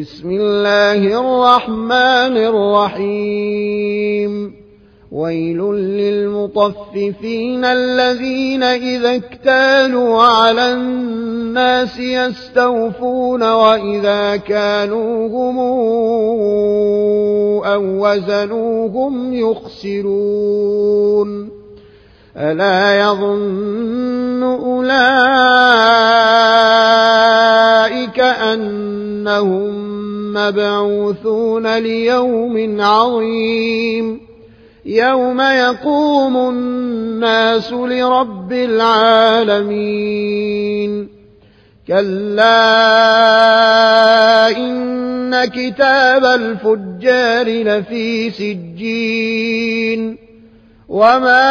بسم الله الرحمن الرحيم. ويل للمطففين الذين إذا اكتالوا على الناس يستوفون وإذا كانوهم أو وزنوهم يخسرون. ألا يظن أولئك أنهم مبعوثون ليوم عظيم. يوم يقوم الناس لرب العالمين. كلا إن كتاب الفجار لفي سجين. وما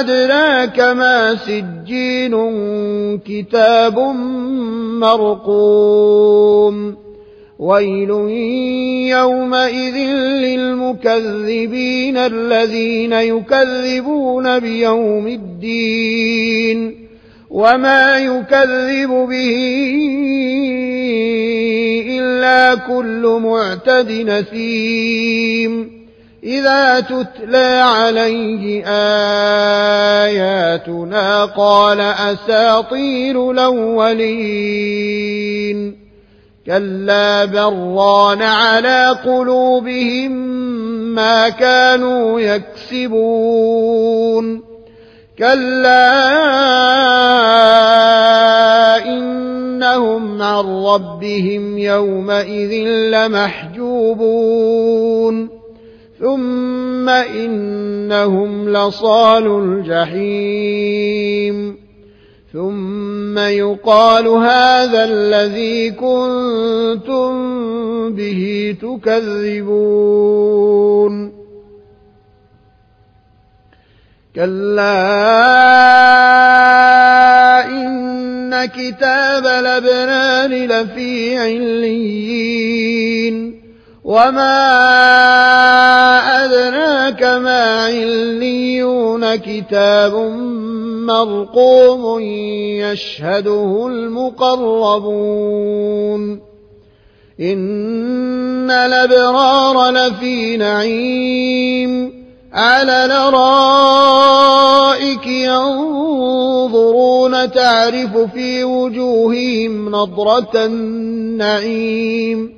أدراك ما سجين كتاب مرقوم ويل يومئذ للمكذبين الذين يكذبون بيوم الدين وما يكذب به إلا كل معتد نثيم إذا تتلى عليه آياتنا قال أساطير الأولين. كلا بران على قلوبهم ما كانوا يكسبون. كلا إنهم عن ربهم يومئذ لمحجوبون. ثم إنهم لصال الجحيم ثم يقال هذا الذي كنتم به تكذبون كلا إن كتاب الأبرار لفي عليين وما أدراك ما عليون كتاب مرقوم يشهده المقربون إن الأبرار لفي نعيم على الارائك ينظرون تعرف في وجوههم نضرة النعيم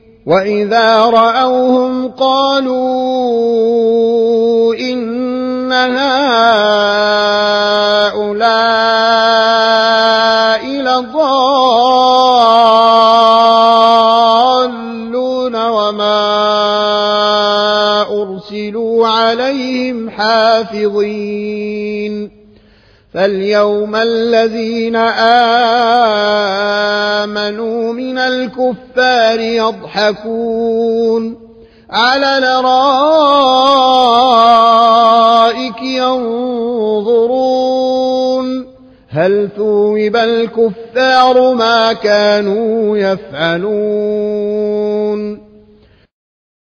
وإذا رأوهم قالوا إن هؤلاء لضالون وما أرسلوا عليهم حافظين فاليوم الذين آمنوا من الكفار يضحكون على الأرائك ينظرون هل ثوب الكفار ما كانوا يفعلون